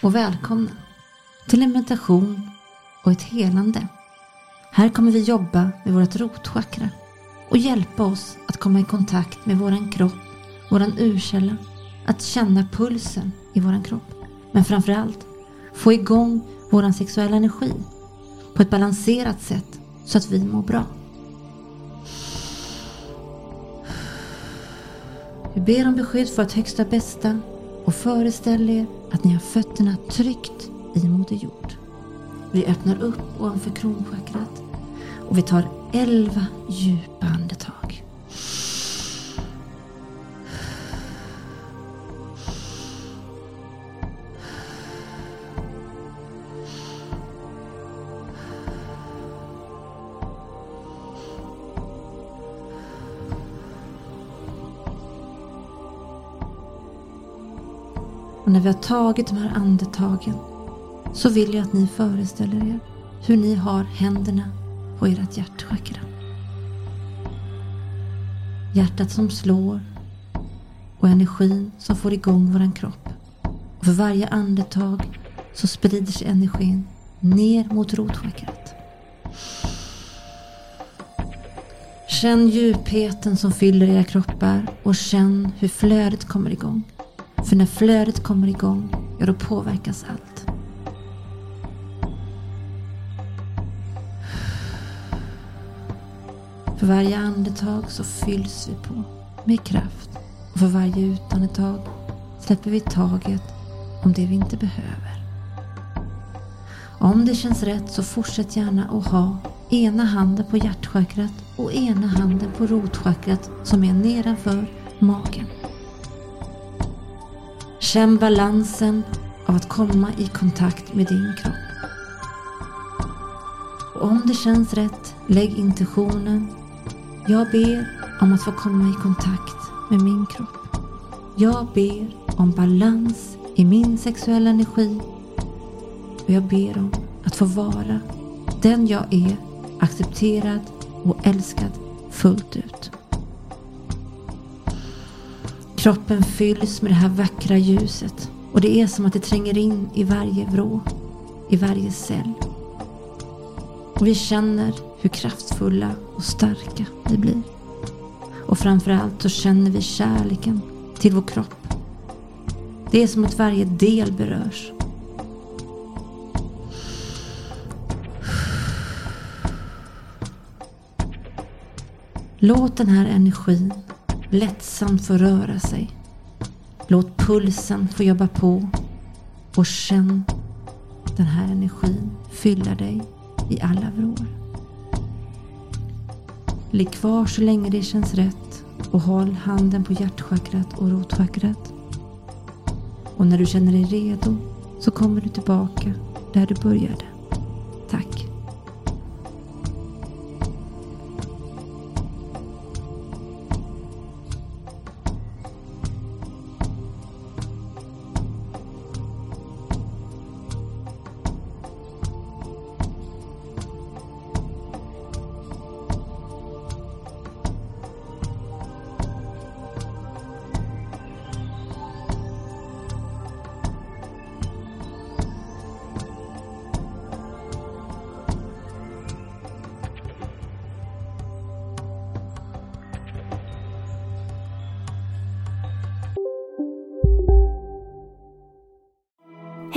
och välkomna till en meditation och ett helande. Här kommer vi jobba med vårt rotchakra och hjälpa oss att komma i kontakt med våran kropp, våran urkälla, att känna pulsen i våran kropp. Men framförallt få igång våran sexuella energi på ett balanserat sätt så att vi mår bra. Vi ber om beskydd för att högsta bästa och föreställ er att ni har fötterna tryggt i Moder Jord. Vi öppnar upp ovanför kronchakrat och vi tar elva djupa Och när vi har tagit de här andetagen så vill jag att ni föreställer er hur ni har händerna på ert hjärtchakra. Hjärtat som slår och energin som får igång våran kropp. Och för varje andetag så sprider sig energin ner mot rotchakrat. Känn djupheten som fyller era kroppar och känn hur flödet kommer igång. För när flödet kommer igång, ja då påverkas allt. För varje andetag så fylls vi på med kraft. Och för varje utandetag släpper vi taget om det vi inte behöver. Om det känns rätt så fortsätt gärna att ha ena handen på hjärtchakrat och ena handen på rotchakrat som är nedanför magen. Känn balansen av att komma i kontakt med din kropp. Och om det känns rätt, lägg intentionen. Jag ber om att få komma i kontakt med min kropp. Jag ber om balans i min sexuella energi. Och jag ber om att få vara den jag är, accepterad och älskad fullt ut. Kroppen fylls med det här vackra ljuset och det är som att det tränger in i varje vrå, i varje cell. Och vi känner hur kraftfulla och starka vi blir. Och framförallt så känner vi kärleken till vår kropp. Det är som att varje del berörs. Låt den här energin lättsamt få röra sig. Låt pulsen få jobba på och känn den här energin fylla dig i alla vrår. Ligg kvar så länge det känns rätt och håll handen på hjärtchakrat och rotchakrat. Och när du känner dig redo så kommer du tillbaka där du började. Tack.